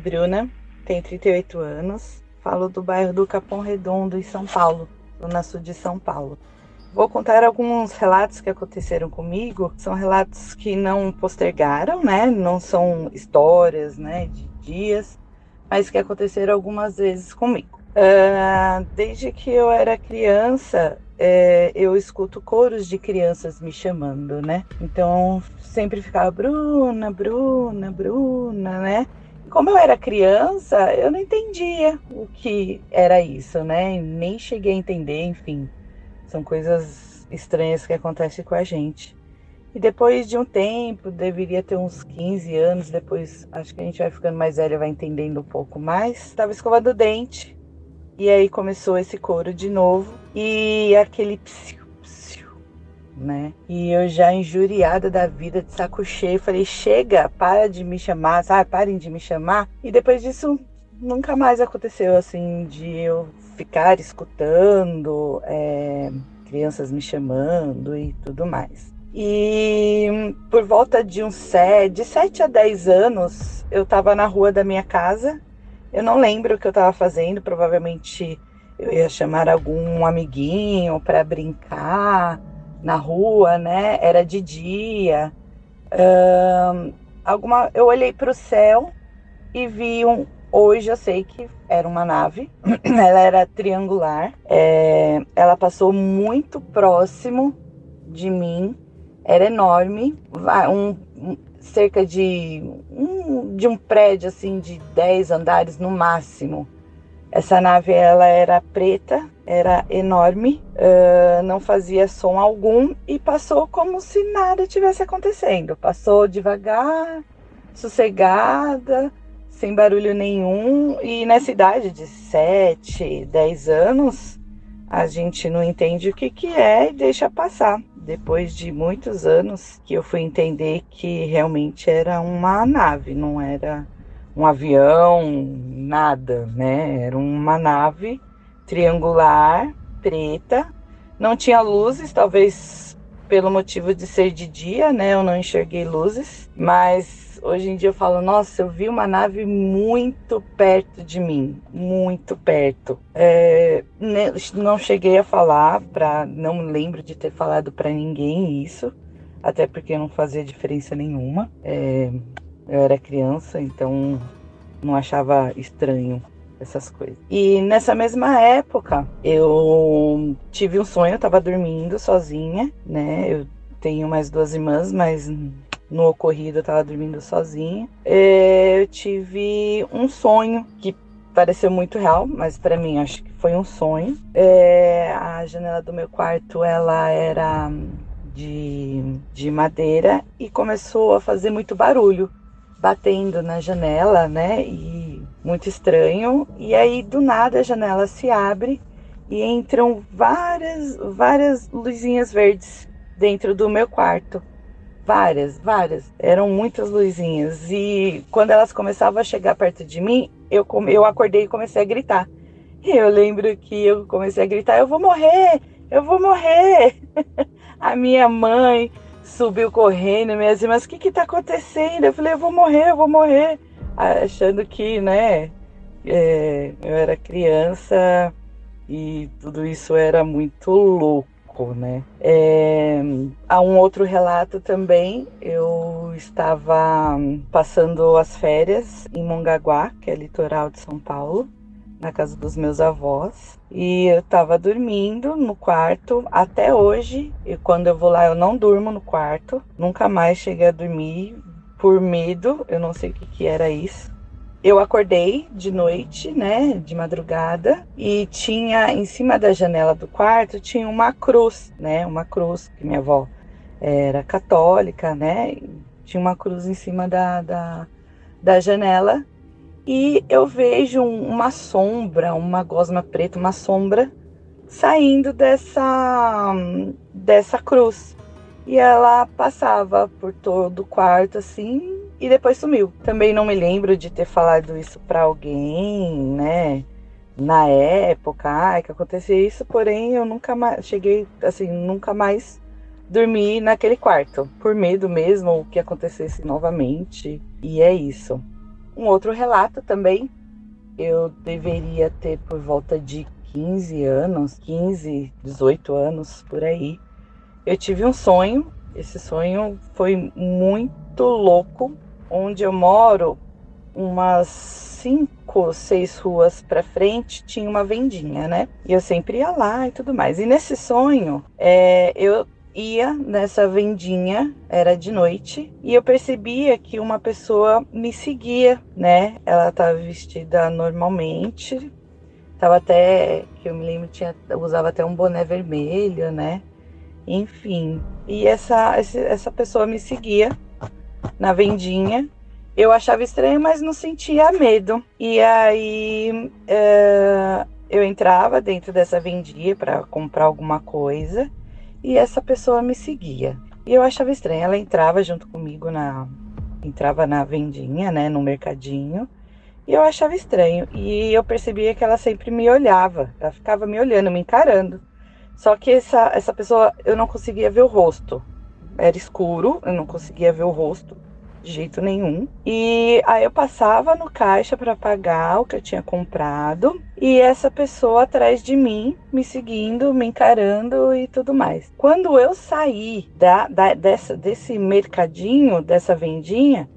Bruna, tenho 38 anos, falo do bairro do Capão Redondo, em São Paulo, zona sul de São Paulo. Vou contar alguns relatos que aconteceram comigo. São relatos que não postergaram, né? Não são histórias, né, de dias, mas que aconteceram algumas vezes comigo. Uh, desde que eu era criança, é, eu escuto coros de crianças me chamando, né? Então sempre ficava Bruna, Bruna, Bruna, né? Como eu era criança, eu não entendia o que era isso, né? Nem cheguei a entender, enfim. São coisas estranhas que acontecem com a gente. E depois de um tempo, deveria ter uns 15 anos, depois acho que a gente vai ficando mais velha, vai entendendo um pouco mais. Estava escovando o dente e aí começou esse coro de novo e aquele psiu, né? E eu já injuriada da vida, de saco cheio, falei: chega, para de me chamar, sabe? Parem de me chamar. E depois disso, nunca mais aconteceu assim, de eu ficar escutando é, crianças me chamando e tudo mais. E por volta de uns 7, de 7 a 10 anos, eu estava na rua da minha casa eu não lembro o que eu estava fazendo, provavelmente eu ia chamar algum amiguinho para brincar na rua, né? Era de dia. Um, alguma, eu olhei para o céu e vi um. Hoje eu sei que era uma nave. ela era triangular. É, ela passou muito próximo de mim. Era enorme. Um, cerca de um, de um prédio assim de 10 andares no máximo. Essa nave ela era preta, era enorme, uh, não fazia som algum e passou como se nada tivesse acontecendo. Passou devagar, sossegada, sem barulho nenhum. E nessa idade de 7, 10 anos, a gente não entende o que, que é e deixa passar depois de muitos anos que eu fui entender que realmente era uma nave, não era um avião, nada, né? Era uma nave triangular, preta, não tinha luzes, talvez pelo motivo de ser de dia, né? Eu não enxerguei luzes, mas hoje em dia eu falo, nossa, eu vi uma nave muito perto de mim, muito perto. É, não cheguei a falar para, não lembro de ter falado para ninguém isso, até porque não fazia diferença nenhuma. É, eu era criança, então não achava estranho essas coisas. E nessa mesma época, eu tive um sonho, eu tava dormindo sozinha, né? Eu tenho mais duas irmãs, mas no ocorrido, eu estava dormindo sozinha. É, eu tive um sonho que pareceu muito real, mas para mim acho que foi um sonho. É, a janela do meu quarto ela era de, de madeira e começou a fazer muito barulho, batendo na janela, né? E muito estranho. E aí do nada a janela se abre e entram várias várias luzinhas verdes dentro do meu quarto. Várias, várias. Eram muitas luzinhas. E quando elas começavam a chegar perto de mim, eu, eu acordei e comecei a gritar. Eu lembro que eu comecei a gritar: Eu vou morrer! Eu vou morrer! a minha mãe subiu correndo, minhas irmãs: O que que tá acontecendo? Eu falei: Eu vou morrer, eu vou morrer. Achando que, né, é, eu era criança e tudo isso era muito louco né? É, há um outro relato também. Eu estava passando as férias em Mongaguá, que é litoral de São Paulo. Na casa dos meus avós. E eu tava dormindo no quarto até hoje. E quando eu vou lá, eu não durmo no quarto. Nunca mais cheguei a dormir por medo. Eu não sei o que, que era isso. Eu acordei de noite, né, de madrugada, e tinha em cima da janela do quarto tinha uma cruz, né, uma cruz que minha avó era católica, né, tinha uma cruz em cima da, da, da janela e eu vejo uma sombra, uma gosma preta, uma sombra saindo dessa dessa cruz. E ela passava por todo o quarto assim e depois sumiu. Também não me lembro de ter falado isso para alguém, né? Na época, ai, que acontecia isso, porém eu nunca mais cheguei assim, nunca mais dormi naquele quarto, por medo mesmo que acontecesse novamente. E é isso. Um outro relato também, eu deveria ter por volta de 15 anos, 15, 18 anos por aí. Eu tive um sonho, esse sonho foi muito louco. Onde eu moro, umas cinco, seis ruas para frente, tinha uma vendinha, né? E eu sempre ia lá e tudo mais. E nesse sonho, é, eu ia nessa vendinha, era de noite, e eu percebia que uma pessoa me seguia, né? Ela estava vestida normalmente, tava até, que eu me lembro, tinha, usava até um boné vermelho, né? Enfim, e essa, essa pessoa me seguia na vendinha. Eu achava estranho, mas não sentia medo. E aí é, eu entrava dentro dessa vendinha para comprar alguma coisa e essa pessoa me seguia. E eu achava estranho. Ela entrava junto comigo na. Entrava na vendinha, né? No mercadinho. E eu achava estranho. E eu percebia que ela sempre me olhava. Ela ficava me olhando, me encarando. Só que essa, essa pessoa eu não conseguia ver o rosto. Era escuro, eu não conseguia ver o rosto de jeito nenhum. E aí eu passava no caixa para pagar o que eu tinha comprado e essa pessoa atrás de mim, me seguindo, me encarando e tudo mais. Quando eu saí da, da dessa, desse mercadinho, dessa vendinha,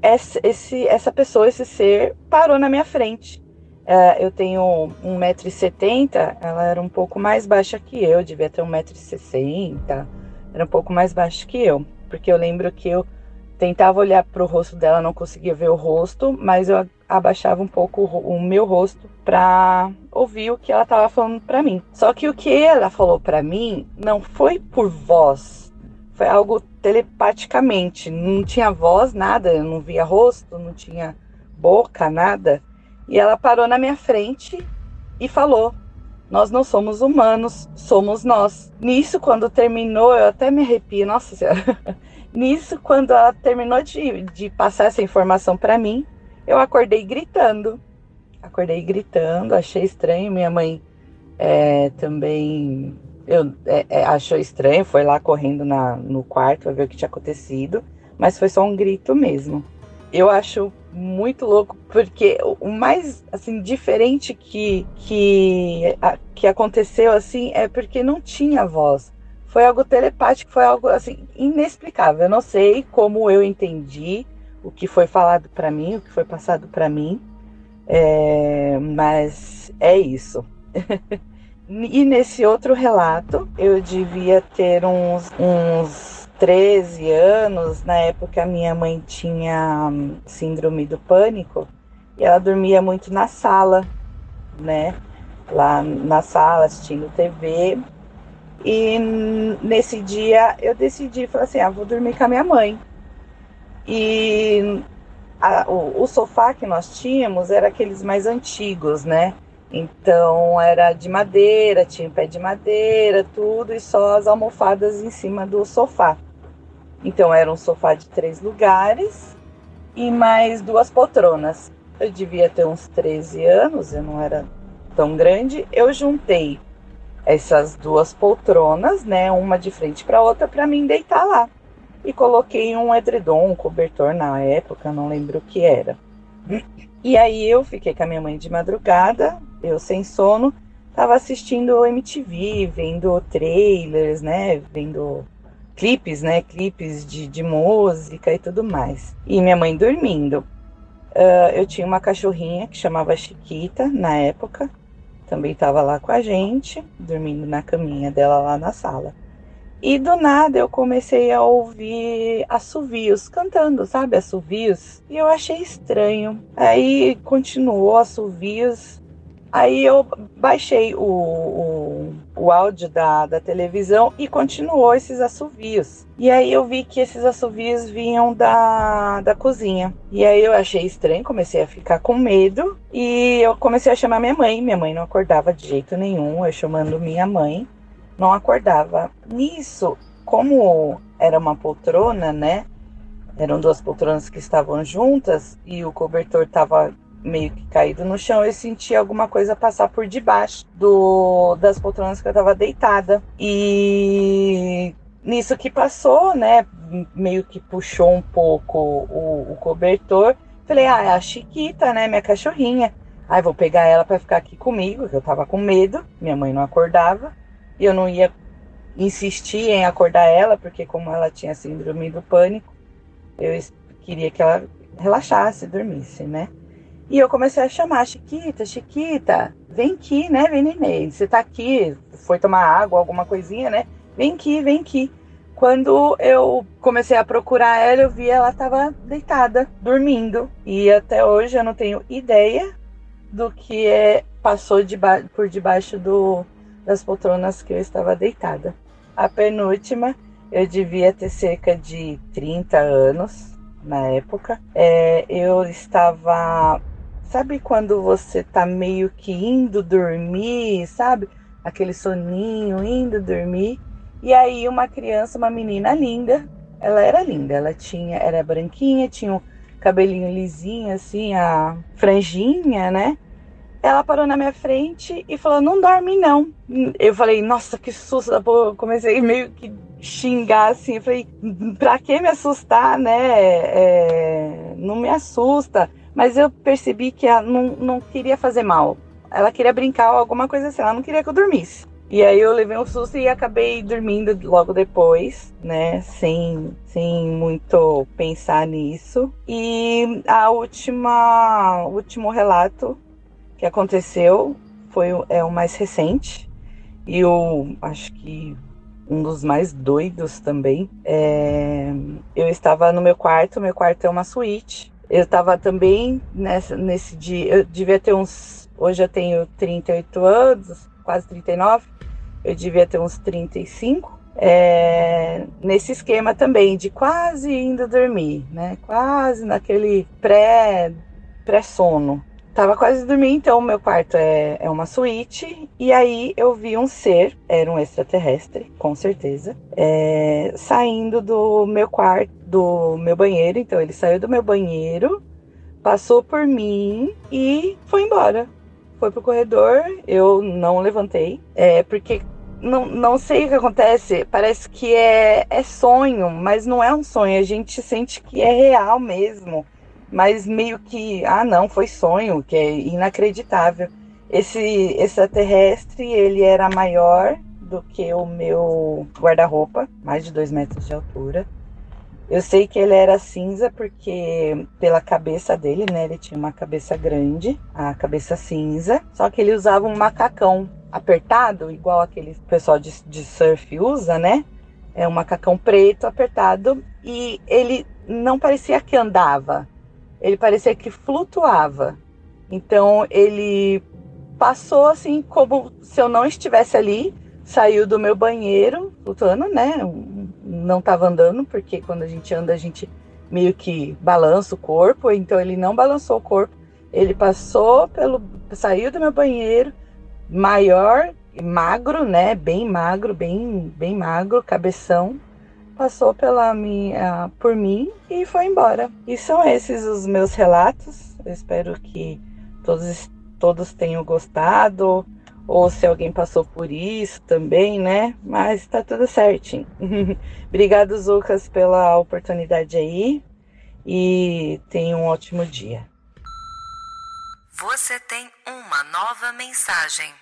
essa, esse, essa pessoa, esse ser, parou na minha frente. Uh, eu tenho 1,70m, ela era um pouco mais baixa que eu, devia ter 1,60m, era um pouco mais baixa que eu, porque eu lembro que eu tentava olhar para o rosto dela, não conseguia ver o rosto, mas eu abaixava um pouco o meu rosto para ouvir o que ela estava falando para mim. Só que o que ela falou para mim não foi por voz, foi algo telepaticamente. Não tinha voz, nada, eu não via rosto, não tinha boca, nada. E ela parou na minha frente e falou: Nós não somos humanos, somos nós. Nisso, quando terminou, eu até me arrepio, nossa senhora. Nisso, quando ela terminou de, de passar essa informação para mim, eu acordei gritando. Acordei gritando, achei estranho. Minha mãe é, também eu, é, é, achou estranho, foi lá correndo na, no quarto para ver o que tinha acontecido, mas foi só um grito mesmo. Eu acho muito louco porque o mais assim diferente que que, a, que aconteceu assim é porque não tinha voz foi algo telepático, foi algo assim inexplicável. Eu não sei como eu entendi o que foi falado para mim, o que foi passado para mim, é, mas é isso. e nesse outro relato, eu devia ter uns, uns 13 anos. Na época, minha mãe tinha hum, síndrome do pânico e ela dormia muito na sala, né? Lá na sala assistindo TV e nesse dia eu decidi, falei assim, ah, vou dormir com a minha mãe. E a, o, o, sofá que nós tínhamos era aqueles mais antigos, né? Então era de madeira, tinha pé de madeira, tudo, e só as almofadas em cima do sofá. Então era um sofá de três lugares e mais duas poltronas. Eu devia ter uns 13 anos, eu não era tão grande. Eu juntei essas duas poltronas, né, uma de frente para outra, para mim deitar lá. E coloquei um edredom, um cobertor na época, não lembro o que era. E aí eu fiquei com a minha mãe de madrugada, eu sem sono, tava assistindo MTV, vendo trailers, né, vendo clipes, né, clipes de, de música e tudo mais. E minha mãe dormindo. uh, eu tinha uma cachorrinha que chamava Chiquita na época, também estava lá com a gente, dormindo na caminha dela lá na sala. E do nada eu comecei a ouvir assovios cantando, sabe? Assovios. E eu achei estranho. Aí continuou assovios. Aí eu baixei o, o, o áudio da, da televisão e continuou esses assovios. E aí eu vi que esses assovios vinham da, da cozinha. E aí eu achei estranho, comecei a ficar com medo. E eu comecei a chamar minha mãe. Minha mãe não acordava de jeito nenhum, eu chamando minha mãe. Não acordava. Nisso, como era uma poltrona, né? Eram duas poltronas que estavam juntas e o cobertor estava meio que caído no chão, eu senti alguma coisa passar por debaixo do, das poltronas que eu tava deitada. E nisso que passou, né, meio que puxou um pouco o, o cobertor. Falei, ah, é a Chiquita, né, minha cachorrinha. Aí vou pegar ela para ficar aqui comigo, que eu tava com medo, minha mãe não acordava, e eu não ia insistir em acordar ela, porque como ela tinha síndrome do pânico, eu queria que ela relaxasse, dormisse, né? E eu comecei a chamar, Chiquita, Chiquita, vem aqui, né, vem neném, você tá aqui, foi tomar água, alguma coisinha, né? Vem aqui, vem aqui. Quando eu comecei a procurar ela, eu vi ela estava deitada, dormindo. E até hoje eu não tenho ideia do que é, passou por debaixo do, das poltronas que eu estava deitada. A penúltima, eu devia ter cerca de 30 anos na época. É, eu estava Sabe quando você tá meio que indo dormir, sabe? Aquele soninho, indo dormir. E aí uma criança, uma menina linda, ela era linda, ela tinha, era branquinha, tinha um cabelinho lisinho assim, a franjinha, né? Ela parou na minha frente e falou: "Não dorme não". Eu falei: "Nossa, que susto". Eu comecei meio que xingar assim, eu falei: "Pra que me assustar, né? É, não me assusta". Mas eu percebi que ela não, não queria fazer mal. Ela queria brincar ou alguma coisa assim. Ela não queria que eu dormisse. E aí eu levei um susto e acabei dormindo logo depois, né? Sem, sem muito pensar nisso. E a última, o último relato que aconteceu foi é o mais recente. E eu acho que um dos mais doidos também. É, eu estava no meu quarto, meu quarto é uma suíte. Eu estava também nessa, nesse dia, eu devia ter uns. Hoje eu tenho 38 anos, quase 39, eu devia ter uns 35. É, nesse esquema também de quase indo dormir, né? Quase naquele pré pré sono. Tava quase dormindo, então meu quarto é, é uma suíte. E aí eu vi um ser, era um extraterrestre, com certeza, é, saindo do meu quarto, do meu banheiro. Então ele saiu do meu banheiro, passou por mim e foi embora. Foi pro corredor, eu não levantei, é, porque não, não sei o que acontece, parece que é, é sonho, mas não é um sonho, a gente sente que é real mesmo mas meio que, ah não, foi sonho, que é inacreditável. Esse extraterrestre, ele era maior do que o meu guarda-roupa, mais de dois metros de altura. Eu sei que ele era cinza porque pela cabeça dele, né, ele tinha uma cabeça grande, a cabeça cinza, só que ele usava um macacão apertado, igual aquele pessoal de, de surf usa, né? É um macacão preto apertado e ele não parecia que andava, ele parecia que flutuava. Então ele passou assim como se eu não estivesse ali, saiu do meu banheiro, flutuando, né? Não estava andando, porque quando a gente anda, a gente meio que balança o corpo, então ele não balançou o corpo. Ele passou pelo saiu do meu banheiro, maior, magro, né? Bem magro, bem bem magro, cabeção passou pela minha, por mim e foi embora. E são esses os meus relatos. Eu espero que todos, todos tenham gostado. Ou se alguém passou por isso também, né? Mas tá tudo certinho. Obrigado, Lucas, pela oportunidade aí. E tenha um ótimo dia. Você tem uma nova mensagem.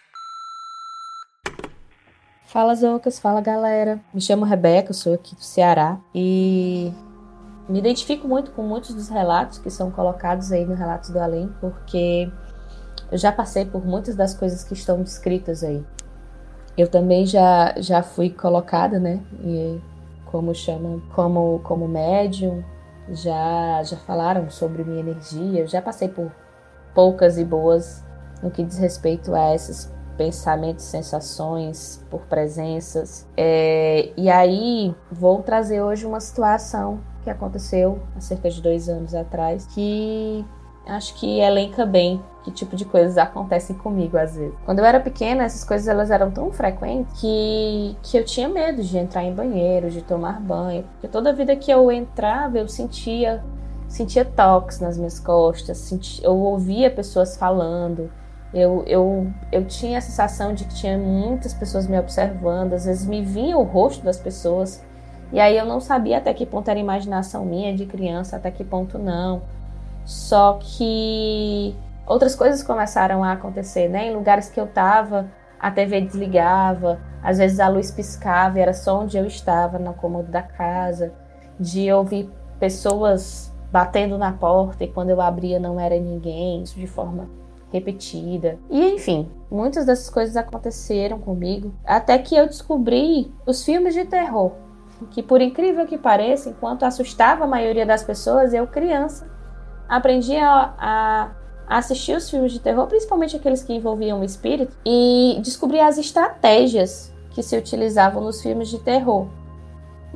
Fala Zocas, fala galera. Me chamo Rebeca, sou aqui do Ceará e Me identifico muito com muitos dos relatos que são colocados aí no Relatos do Além, porque eu já passei por muitas das coisas que estão descritas aí. Eu também já, já fui colocada, né? E, como chamam, como, como médium, já, já falaram sobre minha energia, eu já passei por poucas e boas no que diz respeito a esses pensamentos, sensações, por presenças. É, e aí vou trazer hoje uma situação que aconteceu há cerca de dois anos atrás, que acho que elenca bem que tipo de coisas acontecem comigo às vezes. Quando eu era pequena, essas coisas elas eram tão frequentes que, que eu tinha medo de entrar em banheiro, de tomar banho, porque toda vida que eu entrava eu sentia sentia toques nas minhas costas, sentia, eu ouvia pessoas falando, eu, eu, eu tinha a sensação de que tinha muitas pessoas me observando, às vezes me vinha o rosto das pessoas e aí eu não sabia até que ponto era imaginação minha de criança, até que ponto não. Só que outras coisas começaram a acontecer, né? Em lugares que eu tava, a TV desligava, às vezes a luz piscava e era só onde eu estava, no cômodo da casa, de ouvir pessoas batendo na porta e quando eu abria não era ninguém, isso de forma repetida. E enfim, muitas dessas coisas aconteceram comigo, até que eu descobri os filmes de terror que, por incrível que pareça, enquanto assustava a maioria das pessoas, eu, criança, aprendi a, a assistir os filmes de terror, principalmente aqueles que envolviam o espírito, e descobri as estratégias que se utilizavam nos filmes de terror.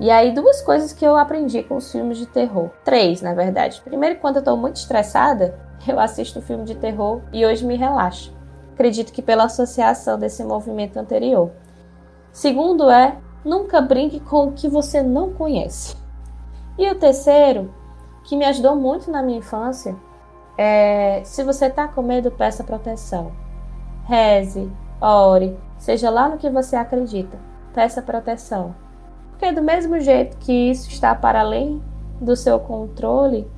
E aí, duas coisas que eu aprendi com os filmes de terror. Três, na verdade. Primeiro, quando eu estou muito estressada, eu assisto filme de terror e hoje me relaxa. Acredito que pela associação desse movimento anterior. Segundo é Nunca brinque com o que você não conhece. E o terceiro, que me ajudou muito na minha infância, é: se você está com medo, peça proteção. Reze, ore, seja lá no que você acredita, peça proteção. Porque, do mesmo jeito que isso está para além do seu controle,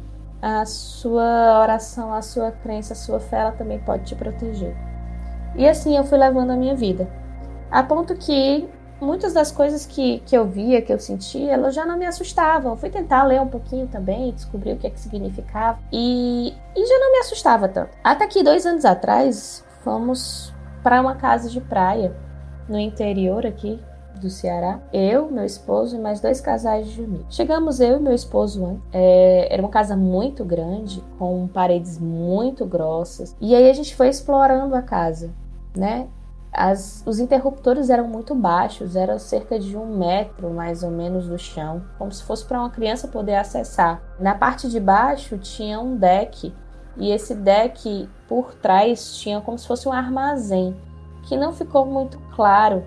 a sua oração, a sua crença, a sua fé, ela também pode te proteger. E assim eu fui levando a minha vida. A ponto que muitas das coisas que, que eu via, que eu sentia, elas já não me assustavam. Eu fui tentar ler um pouquinho também, descobrir o que é que significava. E, e já não me assustava tanto. Até que dois anos atrás, fomos para uma casa de praia no interior aqui do Ceará. Eu, meu esposo e mais dois casais de amigos. Chegamos eu e meu esposo antes. É, era uma casa muito grande, com paredes muito grossas. E aí a gente foi explorando a casa, né? As, os interruptores eram muito baixos, eram cerca de um metro mais ou menos do chão, como se fosse para uma criança poder acessar. Na parte de baixo tinha um deck, e esse deck por trás tinha como se fosse um armazém, que não ficou muito claro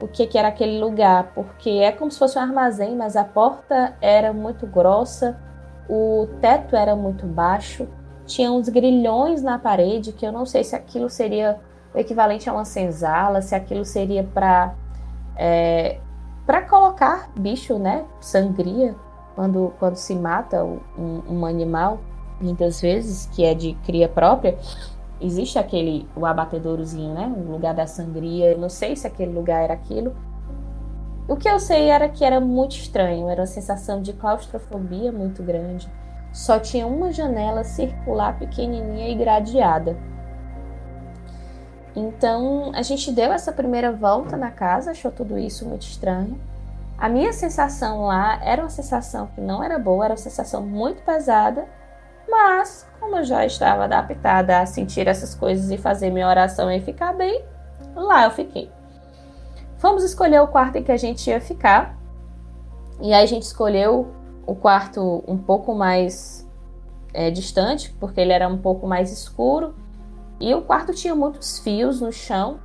o que, que era aquele lugar, porque é como se fosse um armazém, mas a porta era muito grossa, o teto era muito baixo, tinha uns grilhões na parede que eu não sei se aquilo seria o equivalente a uma senzala, se aquilo seria para é, para colocar bicho, né? Sangria quando, quando se mata um, um, animal, muitas vezes que é de cria própria, existe aquele o abatedourozinho, né? O lugar da sangria. Eu não sei se aquele lugar era aquilo. O que eu sei era que era muito estranho, era uma sensação de claustrofobia muito grande. Só tinha uma janela circular pequenininha e gradeada. Então a gente deu essa primeira volta na casa, achou tudo isso muito estranho. A minha sensação lá era uma sensação que não era boa, era uma sensação muito pesada, mas como eu já estava adaptada a sentir essas coisas e fazer minha oração e ficar bem, lá eu fiquei. Fomos escolher o quarto em que a gente ia ficar. E aí a gente escolheu o quarto um pouco mais é, distante, porque ele era um pouco mais escuro e o quarto tinha muitos fios no chão,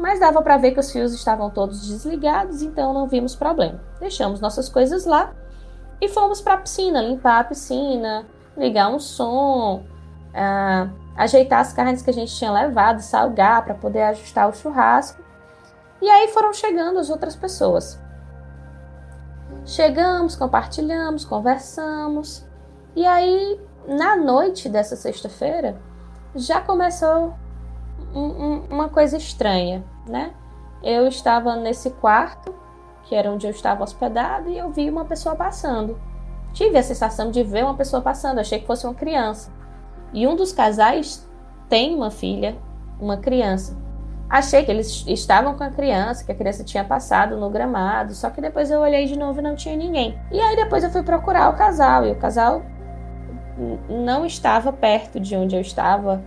mas dava para ver que os fios estavam todos desligados, então não vimos problema. Deixamos nossas coisas lá e fomos para a piscina, limpar a piscina, ligar um som, uh, ajeitar as carnes que a gente tinha levado, salgar para poder ajustar o churrasco. E aí foram chegando as outras pessoas. Chegamos, compartilhamos, conversamos. E aí, na noite dessa sexta-feira, já começou um, um, uma coisa estranha, né? Eu estava nesse quarto, que era onde eu estava hospedado, e eu vi uma pessoa passando. tive a sensação de ver uma pessoa passando, achei que fosse uma criança. E um dos casais tem uma filha, uma criança. Achei que eles estavam com a criança, que a criança tinha passado no gramado, só que depois eu olhei de novo e não tinha ninguém. E aí depois eu fui procurar o casal, e o casal não estava perto de onde eu estava.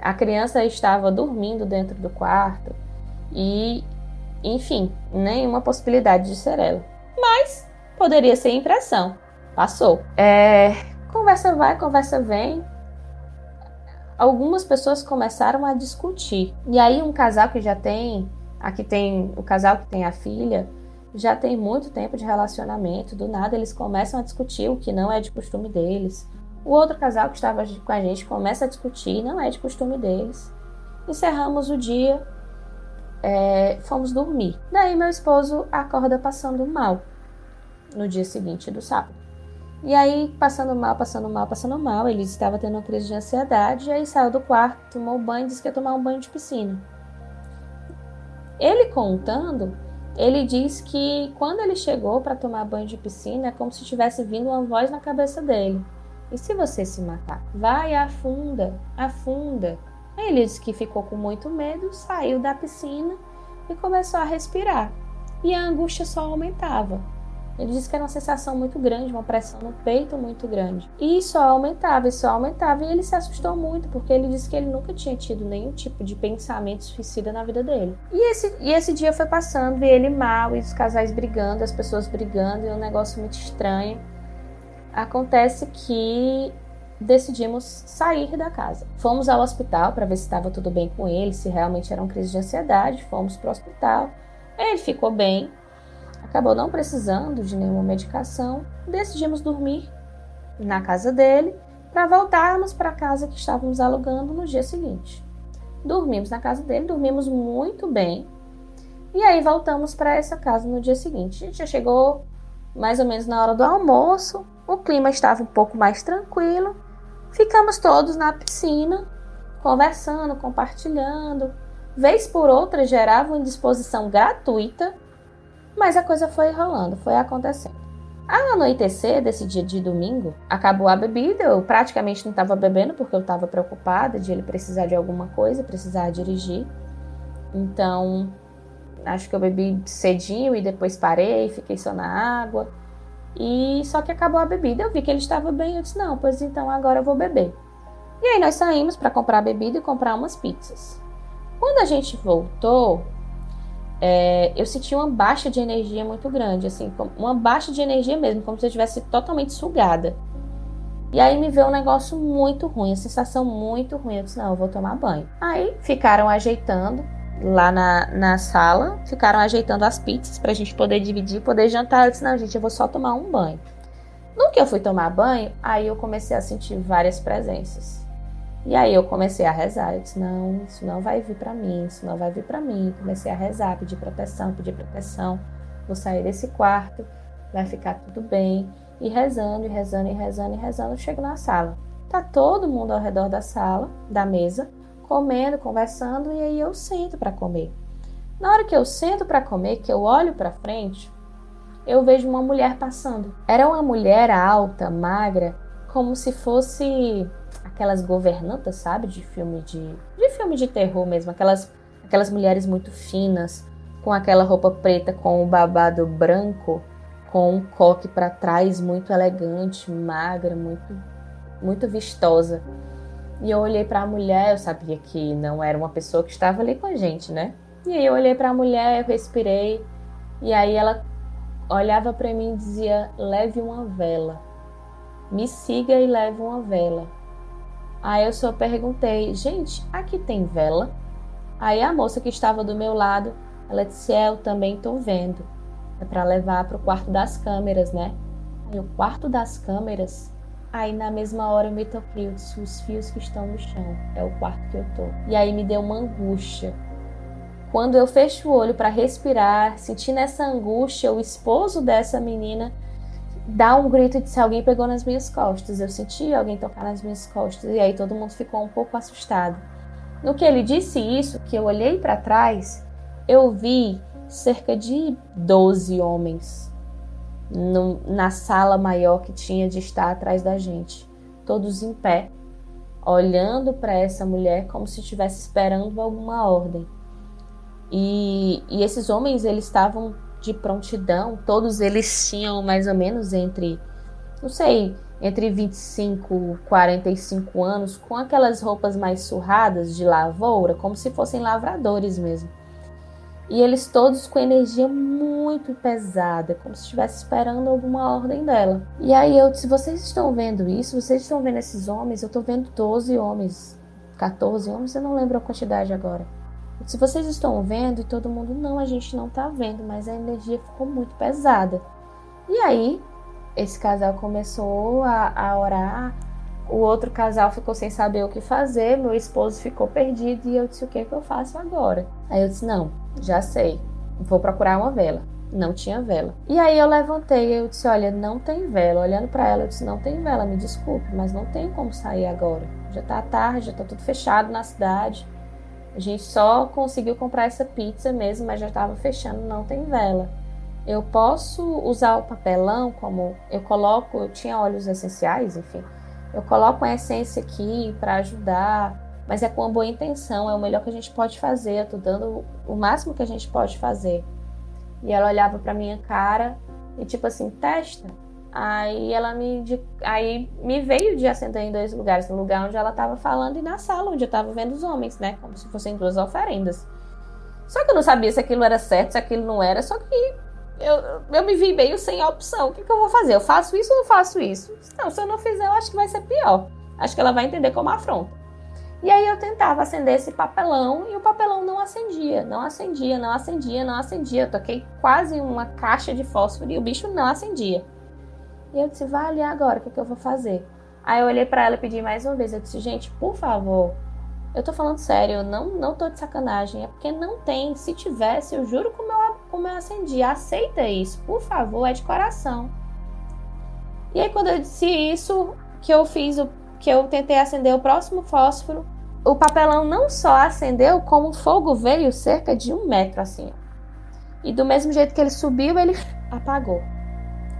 A criança estava dormindo dentro do quarto. E, enfim, nenhuma possibilidade de ser ela. Mas poderia ser impressão. Passou. É, conversa vai, conversa vem algumas pessoas começaram a discutir. E aí um casal que já tem, aqui tem o casal que tem a filha, já tem muito tempo de relacionamento, do nada eles começam a discutir o que não é de costume deles. O outro casal que estava com a gente começa a discutir, não é de costume deles. Encerramos o dia, é, fomos dormir. Daí meu esposo acorda passando mal no dia seguinte do sábado. E aí, passando mal, passando mal, passando mal, ele estava tendo uma crise de ansiedade, aí saiu do quarto, tomou banho disse que ia tomar um banho de piscina. Ele contando, ele diz que quando ele chegou para tomar banho de piscina, é como se tivesse vindo uma voz na cabeça dele. E se você se matar? Vai, afunda, afunda. Aí ele disse que ficou com muito medo, saiu da piscina e começou a respirar. E a angústia só aumentava. Ele disse que era uma sensação muito grande, uma pressão no peito muito grande. E só aumentava, e só aumentava. E ele se assustou muito, porque ele disse que ele nunca tinha tido nenhum tipo de pensamento suicida na vida dele. E esse, e esse dia foi passando, e ele mal, e os casais brigando, as pessoas brigando, e um negócio muito estranho. Acontece que decidimos sair da casa. Fomos ao hospital para ver se estava tudo bem com ele, se realmente era uma crise de ansiedade. Fomos para o hospital. Ele ficou bem, acabou não precisando de nenhuma medicação, decidimos dormir na casa dele para voltarmos para a casa que estávamos alugando no dia seguinte. Dormimos na casa dele, dormimos muito bem. E aí voltamos para essa casa no dia seguinte. A gente já chegou mais ou menos na hora do almoço, o clima estava um pouco mais tranquilo. Ficamos todos na piscina, conversando, compartilhando. Vez por outra gerava uma indisposição gratuita mas a coisa foi rolando, foi acontecendo. Ao anoitecer desse dia de domingo, acabou a bebida. Eu praticamente não estava bebendo porque eu estava preocupada de ele precisar de alguma coisa, precisar dirigir. Então, acho que eu bebi cedinho e depois parei, fiquei só na água. E só que acabou a bebida, eu vi que ele estava bem, eu disse: "Não, pois então agora eu vou beber". E aí nós saímos para comprar bebida e comprar umas pizzas. Quando a gente voltou, é, eu senti uma baixa de energia muito grande, assim, uma baixa de energia mesmo, como se eu estivesse totalmente sugada. E aí me veio um negócio muito ruim, a sensação muito ruim. Eu disse, não, eu vou tomar banho. Aí ficaram ajeitando lá na, na sala, ficaram ajeitando as pizzas pra gente poder dividir, poder jantar. Eu disse, não, gente, eu vou só tomar um banho. No que eu fui tomar banho, aí eu comecei a sentir várias presenças. E aí eu comecei a rezar. Eu disse: não, isso não vai vir para mim, isso não vai vir para mim. Comecei a rezar, pedir proteção, pedir proteção. Vou sair desse quarto, vai ficar tudo bem. E rezando, e rezando, e rezando, e rezando, eu chego na sala. Tá todo mundo ao redor da sala, da mesa, comendo, conversando, e aí eu sento para comer. Na hora que eu sento para comer, que eu olho para frente, eu vejo uma mulher passando. Era uma mulher alta, magra, como se fosse aquelas governantas, sabe, de filme de de filme de terror mesmo, aquelas aquelas mulheres muito finas, com aquela roupa preta com o babado branco, com um coque para trás muito elegante, magra, muito muito vistosa. E eu olhei para a mulher, eu sabia que não era uma pessoa que estava ali com a gente, né? E aí eu olhei para a mulher, eu respirei, e aí ela olhava para mim e dizia: "Leve uma vela. Me siga e leve uma vela." Aí eu só perguntei, gente, aqui tem vela? Aí a moça que estava do meu lado, ela disse, é, eu também tô vendo. É para levar para o quarto das câmeras, né? Aí o quarto das câmeras. Aí na mesma hora eu me toquei, eu disse, os fios que estão no chão, é o quarto que eu tô. E aí me deu uma angústia. Quando eu fecho o olho para respirar, sentindo essa angústia, o esposo dessa menina dá um grito de se alguém pegou nas minhas costas. Eu senti alguém tocar nas minhas costas e aí todo mundo ficou um pouco assustado. No que ele disse isso, que eu olhei para trás, eu vi cerca de 12 homens. No, na sala maior que tinha de estar atrás da gente, todos em pé, olhando para essa mulher como se estivesse esperando alguma ordem. E, e esses homens eles estavam de prontidão, todos eles tinham mais ou menos entre, não sei, entre 25 e 45 anos, com aquelas roupas mais surradas de lavoura, como se fossem lavradores mesmo. E eles todos com energia muito pesada, como se estivesse esperando alguma ordem dela. E aí eu disse: vocês estão vendo isso? Vocês estão vendo esses homens? Eu estou vendo 12 homens, 14 homens, eu não lembro a quantidade agora. Se vocês estão vendo e todo mundo, não, a gente não está vendo, mas a energia ficou muito pesada. E aí, esse casal começou a, a orar, o outro casal ficou sem saber o que fazer, meu esposo ficou perdido e eu disse: o que, é que eu faço agora? Aí eu disse: não, já sei, vou procurar uma vela. Não tinha vela. E aí eu levantei eu disse: olha, não tem vela. Olhando para ela, eu disse: não tem vela, me desculpe, mas não tem como sair agora. Já tá tarde, já tá tudo fechado na cidade. A gente só conseguiu comprar essa pizza mesmo, mas já estava fechando, não tem vela. Eu posso usar o papelão como eu coloco, eu tinha óleos essenciais, enfim. Eu coloco uma essência aqui para ajudar, mas é com uma boa intenção, é o melhor que a gente pode fazer, eu tô dando o máximo que a gente pode fazer. E ela olhava para minha cara e tipo assim, testa. Aí ela me aí me veio de acender em dois lugares, no lugar onde ela estava falando e na sala onde eu estava vendo os homens, né, como se fossem duas oferendas. Só que eu não sabia se aquilo era certo, se aquilo não era, só que eu, eu me vi meio sem opção. O que, que eu vou fazer? Eu faço isso ou não faço isso? Não, se eu não fizer, eu acho que vai ser pior. Acho que ela vai entender como afronta. E aí eu tentava acender esse papelão e o papelão não acendia, não acendia, não acendia, não acendia. Eu toquei quase uma caixa de fósforo e o bicho não acendia. E eu disse, vale agora, o que, que eu vou fazer? Aí eu olhei para ela e pedi mais uma vez. Eu disse, gente, por favor, eu tô falando sério, eu não, não tô de sacanagem. É porque não tem. Se tivesse, eu juro como eu, como eu acendi. Aceita isso, por favor, é de coração. E aí quando eu disse isso, que eu fiz o que eu tentei acender o próximo fósforo, o papelão não só acendeu, como o fogo veio cerca de um metro assim. E do mesmo jeito que ele subiu, ele apagou.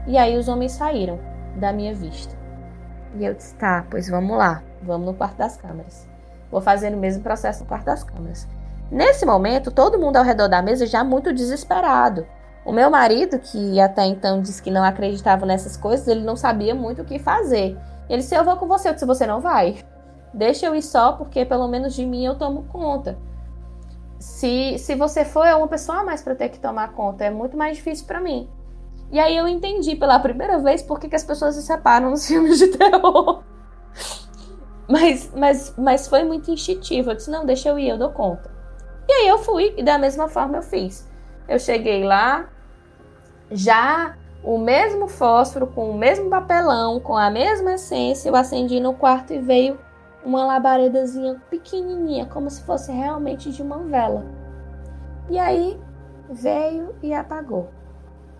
E aí os homens saíram da minha vista. E eu disse: tá, pois vamos lá, vamos no quarto das câmeras. Vou fazer o mesmo processo no quarto das câmeras. Nesse momento, todo mundo ao redor da mesa já muito desesperado. O meu marido, que até então disse que não acreditava nessas coisas, ele não sabia muito o que fazer. Ele disse: Eu vou com você. Eu disse: Você não vai. Deixa eu ir só, porque pelo menos de mim eu tomo conta. Se, se você for, é uma pessoa a mais para ter que tomar conta. É muito mais difícil para mim. E aí eu entendi pela primeira vez por que, que as pessoas se separam nos filmes de terror. Mas, mas, mas foi muito instintivo. Eu disse, não, deixa eu ir, eu dou conta. E aí eu fui, e da mesma forma eu fiz. Eu cheguei lá, já o mesmo fósforo, com o mesmo papelão, com a mesma essência, eu acendi no quarto e veio uma labaredazinha pequenininha, como se fosse realmente de uma vela. E aí veio e apagou.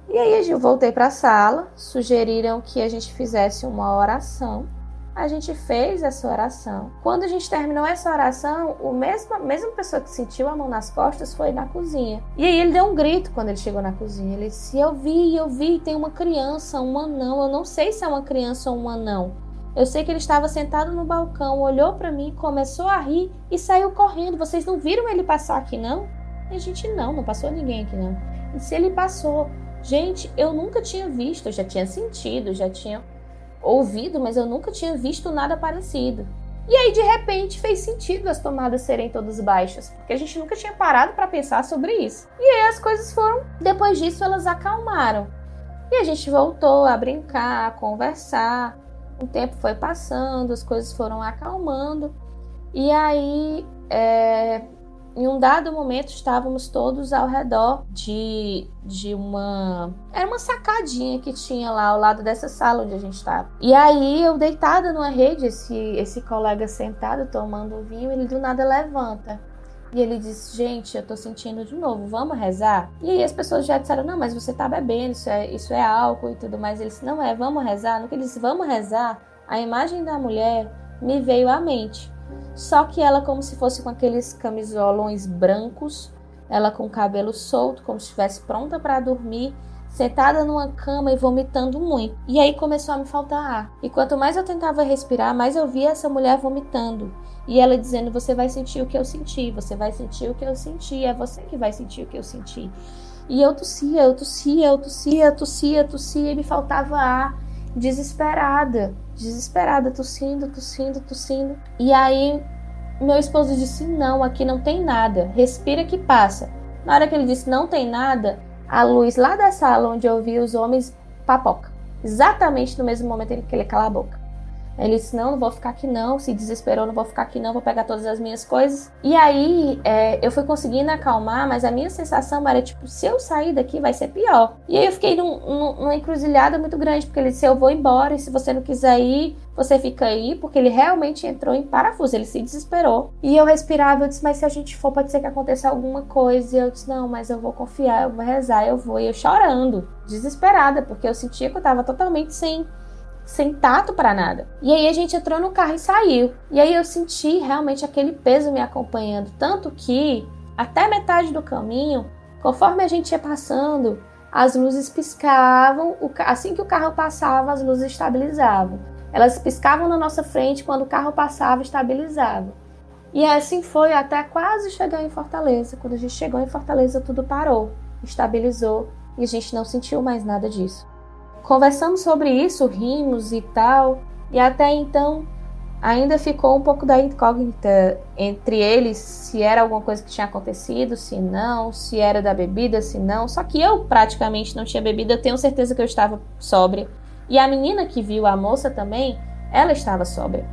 E aí eu voltei para a sala, sugeriram que a gente fizesse uma oração. A gente fez essa oração. Quando a gente terminou essa oração, o mesmo, a mesma pessoa que sentiu a mão nas costas foi na cozinha. E aí ele deu um grito quando ele chegou na cozinha. Ele disse: Eu vi, eu vi, tem uma criança, um anão. Eu não sei se é uma criança ou um anão. Eu sei que ele estava sentado no balcão, olhou para mim, começou a rir e saiu correndo. Vocês não viram ele passar aqui, não? E a gente não, não passou ninguém aqui, não. E se ele passou, Gente, eu nunca tinha visto, eu já tinha sentido, já tinha ouvido, mas eu nunca tinha visto nada parecido. E aí, de repente, fez sentido as tomadas serem todas baixas, porque a gente nunca tinha parado para pensar sobre isso. E aí as coisas foram, depois disso, elas acalmaram. E a gente voltou a brincar, a conversar. O tempo foi passando, as coisas foram acalmando. E aí, é, em um dado momento, estávamos todos ao redor de, de uma. Era uma sacadinha que tinha lá ao lado dessa sala onde a gente estava. E aí, eu deitada numa rede, esse, esse colega sentado tomando vinho, ele do nada levanta. E ele disse: Gente, eu tô sentindo de novo, vamos rezar? E aí as pessoas já disseram: Não, mas você tá bebendo, isso é, isso é álcool e tudo mais. Ele disse: Não é, vamos rezar. No que ele disse: Vamos rezar, a imagem da mulher me veio à mente. Só que ela como se fosse com aqueles camisolões brancos, ela com o cabelo solto, como se estivesse pronta para dormir, sentada numa cama e vomitando muito. E aí começou a me faltar ar. E quanto mais eu tentava respirar, mais eu via essa mulher vomitando. E ela dizendo: Você vai sentir o que eu senti, você vai sentir o que eu senti, é você que vai sentir o que eu senti. E eu tossia, eu tossia, eu tossia, tossia, tossia, e me faltava ar, desesperada, desesperada, tossindo, tossindo, tossindo. E aí meu esposo disse: Não, aqui não tem nada, respira que passa. Na hora que ele disse: Não tem nada, a luz lá da sala onde eu vi os homens papoca. Exatamente no mesmo momento em que ele cala a boca. Ele disse: Não, não vou ficar aqui não. Se desesperou, não vou ficar aqui não. Vou pegar todas as minhas coisas. E aí é, eu fui conseguindo acalmar, mas a minha sensação era tipo: se eu sair daqui vai ser pior. E aí eu fiquei num, num, numa encruzilhada muito grande, porque ele disse: Eu vou embora. E se você não quiser ir, você fica aí. Porque ele realmente entrou em parafuso. Ele se desesperou. E eu respirava. Eu disse: Mas se a gente for, pode ser que aconteça alguma coisa. E eu disse: Não, mas eu vou confiar. Eu vou rezar. Eu vou. E eu chorando, desesperada, porque eu sentia que eu tava totalmente sem sem tato para nada. E aí a gente entrou no carro e saiu. E aí eu senti realmente aquele peso me acompanhando, tanto que até metade do caminho, conforme a gente ia passando, as luzes piscavam, assim que o carro passava, as luzes estabilizavam. Elas piscavam na nossa frente, quando o carro passava, estabilizava. E assim foi até quase chegar em Fortaleza. Quando a gente chegou em Fortaleza, tudo parou, estabilizou e a gente não sentiu mais nada disso. Conversamos sobre isso, rimos e tal, e até então ainda ficou um pouco da incógnita entre eles se era alguma coisa que tinha acontecido, se não, se era da bebida, se não. Só que eu praticamente não tinha bebido, eu tenho certeza que eu estava sóbria. E a menina que viu a moça também, ela estava sóbria.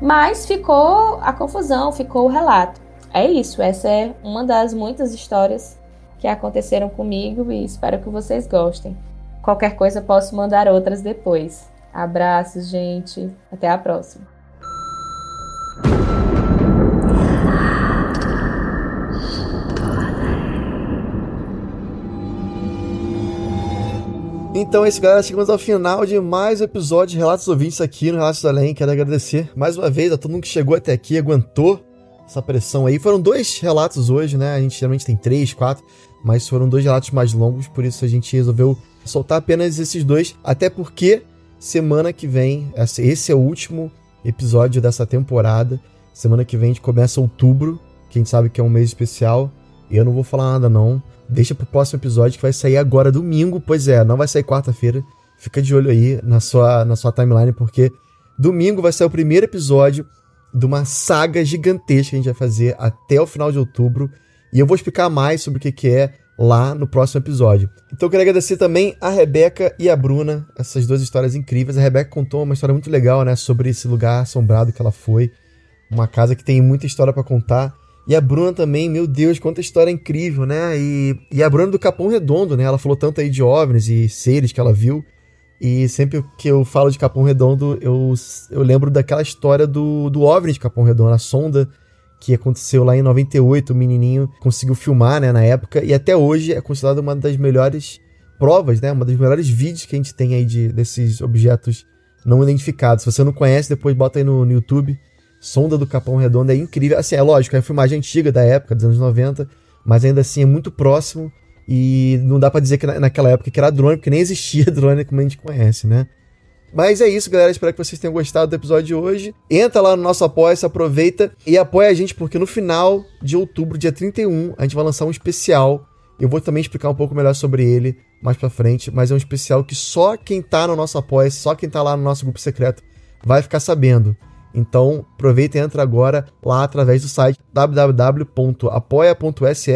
Mas ficou a confusão, ficou o relato. É isso, essa é uma das muitas histórias que aconteceram comigo e espero que vocês gostem. Qualquer coisa posso mandar outras depois. Abraços, gente. Até a próxima. Então é isso, galera. Chegamos ao final de mais um episódio de Relatos Ouvintes aqui no Relatos Além. Quero agradecer mais uma vez a todo mundo que chegou até aqui, aguentou essa pressão aí. Foram dois relatos hoje, né? A gente geralmente tem três, quatro, mas foram dois relatos mais longos, por isso a gente resolveu soltar apenas esses dois, até porque semana que vem, esse é o último episódio dessa temporada. Semana que vem a gente começa outubro, que a gente sabe que é um mês especial. E eu não vou falar nada não. Deixa pro próximo episódio que vai sair agora domingo. Pois é, não vai sair quarta-feira. Fica de olho aí na sua, na sua timeline, porque domingo vai sair o primeiro episódio de uma saga gigantesca que a gente vai fazer até o final de outubro. E eu vou explicar mais sobre o que, que é lá no próximo episódio. Então eu queria agradecer também a Rebeca e a Bruna, essas duas histórias incríveis. A Rebeca contou uma história muito legal, né, sobre esse lugar assombrado que ela foi, uma casa que tem muita história para contar. E a Bruna também, meu Deus, quanta história incrível, né? E, e a Bruna do Capão Redondo, né? Ela falou tanto aí de OVNIs e seres que ela viu. E sempre que eu falo de Capão Redondo, eu, eu lembro daquela história do, do OVNI de Capão Redondo, a sonda que aconteceu lá em 98, o menininho conseguiu filmar, né, na época, e até hoje é considerado uma das melhores provas, né, uma das melhores vídeos que a gente tem aí de, desses objetos não identificados. Se você não conhece, depois bota aí no, no YouTube. Sonda do Capão Redondo é incrível. Assim, é lógico, é uma filmagem antiga da época, dos anos 90, mas ainda assim é muito próximo e não dá para dizer que naquela época que era drone, porque nem existia drone como a gente conhece, né? Mas é isso, galera. Espero que vocês tenham gostado do episódio de hoje. Entra lá no nosso apoia, se aproveita e apoia a gente, porque no final de outubro, dia 31, a gente vai lançar um especial. Eu vou também explicar um pouco melhor sobre ele mais pra frente, mas é um especial que só quem tá no nosso apoia, só quem tá lá no nosso grupo secreto vai ficar sabendo. Então, aproveita e entra agora lá através do site www.apoia.se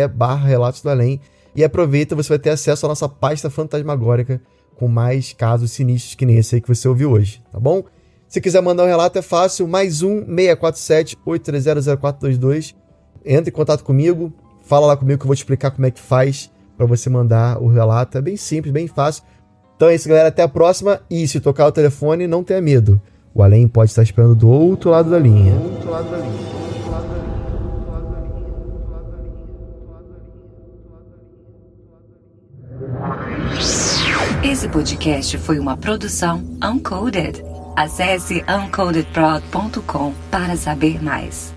barra Relatos do Além e aproveita, você vai ter acesso à nossa pasta fantasmagórica com mais casos sinistros que nem esse aí que você ouviu hoje, tá bom? Se quiser mandar um relato é fácil, mais um 647 8300422. Entre em contato comigo, fala lá comigo que eu vou te explicar como é que faz para você mandar o relato. É bem simples, bem fácil. Então é isso, galera. Até a próxima. E se tocar o telefone, não tenha medo. O além pode estar esperando do outro lado da linha. Do outro lado da linha. Esse podcast foi uma produção Uncoded. Acesse uncodedprod.com para saber mais.